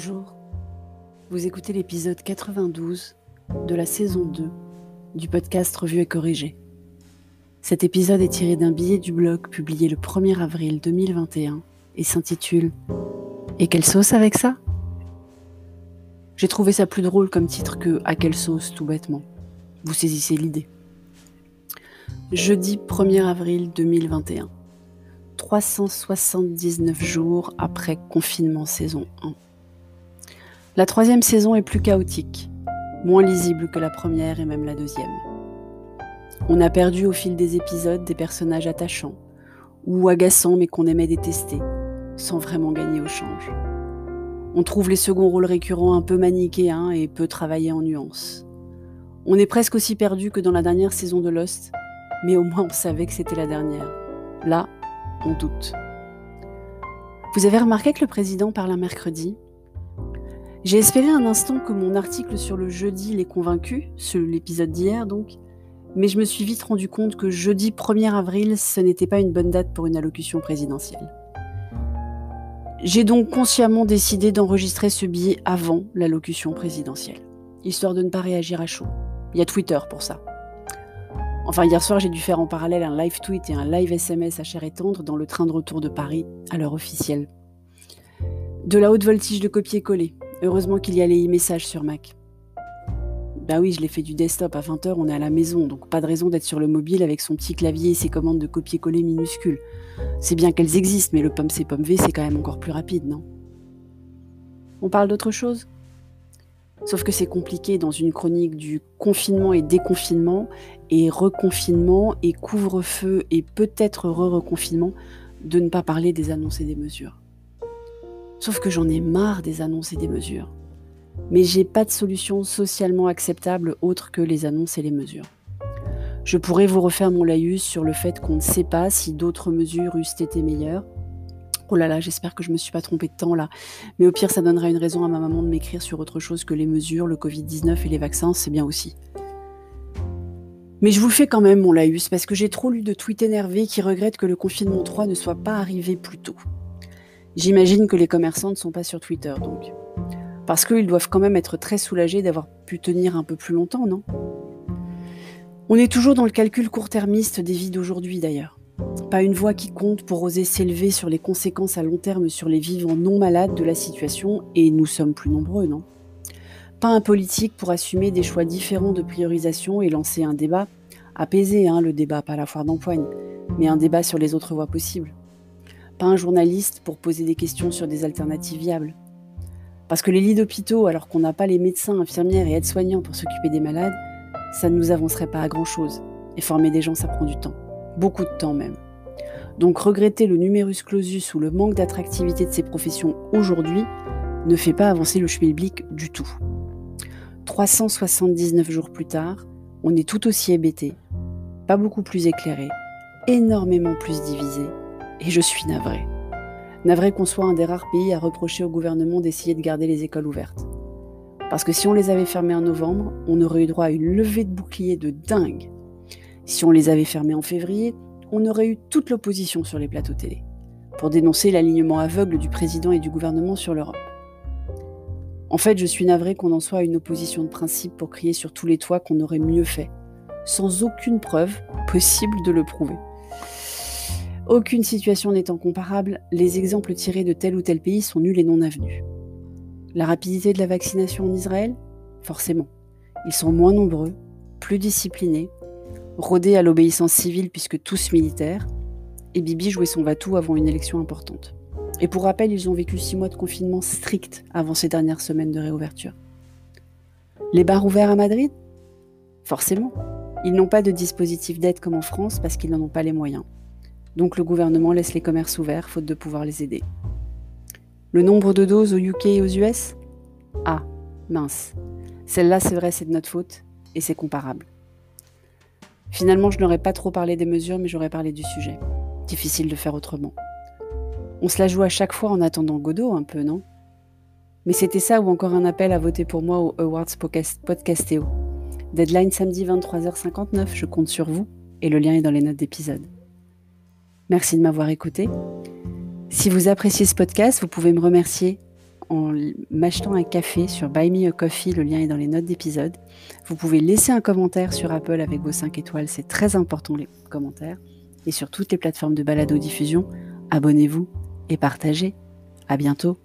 Bonjour, vous écoutez l'épisode 92 de la saison 2 du podcast Revue et Corrigé. Cet épisode est tiré d'un billet du blog publié le 1er avril 2021 et s'intitule Et quelle sauce avec ça? J'ai trouvé ça plus drôle comme titre que À quelle sauce tout bêtement. Vous saisissez l'idée. Jeudi 1er avril 2021. 379 jours après confinement saison 1. La troisième saison est plus chaotique, moins lisible que la première et même la deuxième. On a perdu au fil des épisodes des personnages attachants ou agaçants mais qu'on aimait détester, sans vraiment gagner au change. On trouve les seconds rôles récurrents un peu manichéens et peu travaillés en nuances. On est presque aussi perdu que dans la dernière saison de Lost, mais au moins on savait que c'était la dernière. Là, on doute. Vous avez remarqué que le président parle un mercredi? J'ai espéré un instant que mon article sur le jeudi l'ait convaincu, sur l'épisode d'hier donc, mais je me suis vite rendu compte que jeudi 1er avril, ce n'était pas une bonne date pour une allocution présidentielle. J'ai donc consciemment décidé d'enregistrer ce billet avant l'allocution présidentielle, histoire de ne pas réagir à chaud. Il y a Twitter pour ça. Enfin, hier soir, j'ai dû faire en parallèle un live tweet et un live SMS à chair et tendre dans le train de retour de Paris à l'heure officielle. De la haute voltige de copier-coller, Heureusement qu'il y a les e-messages sur Mac. Bah oui, je l'ai fait du desktop à 20h, on est à la maison, donc pas de raison d'être sur le mobile avec son petit clavier et ses commandes de copier-coller minuscules. C'est bien qu'elles existent, mais le pomme C pomme V, c'est quand même encore plus rapide, non? On parle d'autre chose? Sauf que c'est compliqué dans une chronique du confinement et déconfinement, et reconfinement, et couvre-feu, et peut-être re-reconfinement, de ne pas parler des annonces et des mesures. Sauf que j'en ai marre des annonces et des mesures. Mais j'ai pas de solution socialement acceptable autre que les annonces et les mesures. Je pourrais vous refaire mon laïus sur le fait qu'on ne sait pas si d'autres mesures eussent été meilleures. Oh là là, j'espère que je me suis pas trompée de temps là. Mais au pire, ça donnera une raison à ma maman de m'écrire sur autre chose que les mesures, le Covid-19 et les vaccins, c'est bien aussi. Mais je vous fais quand même mon laïus parce que j'ai trop lu de tweets énervés qui regrettent que le confinement 3 ne soit pas arrivé plus tôt. J'imagine que les commerçants ne sont pas sur Twitter, donc. Parce qu'ils doivent quand même être très soulagés d'avoir pu tenir un peu plus longtemps, non? On est toujours dans le calcul court-termiste des vies d'aujourd'hui, d'ailleurs. Pas une voix qui compte pour oser s'élever sur les conséquences à long terme sur les vivants non malades de la situation, et nous sommes plus nombreux, non? Pas un politique pour assumer des choix différents de priorisation et lancer un débat, apaisé, hein, le débat, pas la foire d'empoigne, mais un débat sur les autres voies possibles pas un journaliste pour poser des questions sur des alternatives viables. Parce que les lits d'hôpitaux, alors qu'on n'a pas les médecins, infirmières et aides-soignants pour s'occuper des malades, ça ne nous avancerait pas à grand-chose. Et former des gens, ça prend du temps. Beaucoup de temps même. Donc regretter le numerus clausus ou le manque d'attractivité de ces professions aujourd'hui ne fait pas avancer le schmilblick du tout. 379 jours plus tard, on est tout aussi hébété, pas beaucoup plus éclairé, énormément plus divisé, et je suis navré. Navré qu'on soit un des rares pays à reprocher au gouvernement d'essayer de garder les écoles ouvertes. Parce que si on les avait fermées en novembre, on aurait eu droit à une levée de boucliers de dingue. Si on les avait fermées en février, on aurait eu toute l'opposition sur les plateaux télé, pour dénoncer l'alignement aveugle du président et du gouvernement sur l'Europe. En fait, je suis navré qu'on en soit à une opposition de principe pour crier sur tous les toits qu'on aurait mieux fait, sans aucune preuve possible de le prouver. Aucune situation n'étant comparable, les exemples tirés de tel ou tel pays sont nuls et non avenus. La rapidité de la vaccination en Israël? Forcément. Ils sont moins nombreux, plus disciplinés, rodés à l'obéissance civile puisque tous militaires, et Bibi jouait son va-tout avant une élection importante. Et pour rappel, ils ont vécu six mois de confinement strict avant ces dernières semaines de réouverture. Les bars ouverts à Madrid? Forcément. Ils n'ont pas de dispositif d'aide comme en France parce qu'ils n'en ont pas les moyens. Donc le gouvernement laisse les commerces ouverts faute de pouvoir les aider. Le nombre de doses au UK et aux US Ah, mince. Celle-là, c'est vrai, c'est de notre faute et c'est comparable. Finalement, je n'aurais pas trop parlé des mesures, mais j'aurais parlé du sujet. Difficile de faire autrement. On se la joue à chaque fois en attendant Godot, un peu, non? Mais c'était ça ou encore un appel à voter pour moi au Awards Podcastéo. Deadline samedi 23h59, je compte sur vous et le lien est dans les notes d'épisode. Merci de m'avoir écouté. Si vous appréciez ce podcast, vous pouvez me remercier en m'achetant un café sur Buy Me a Coffee, le lien est dans les notes d'épisode. Vous pouvez laisser un commentaire sur Apple avec vos 5 étoiles, c'est très important les commentaires. Et sur toutes les plateformes de balado-diffusion, abonnez-vous et partagez. À bientôt.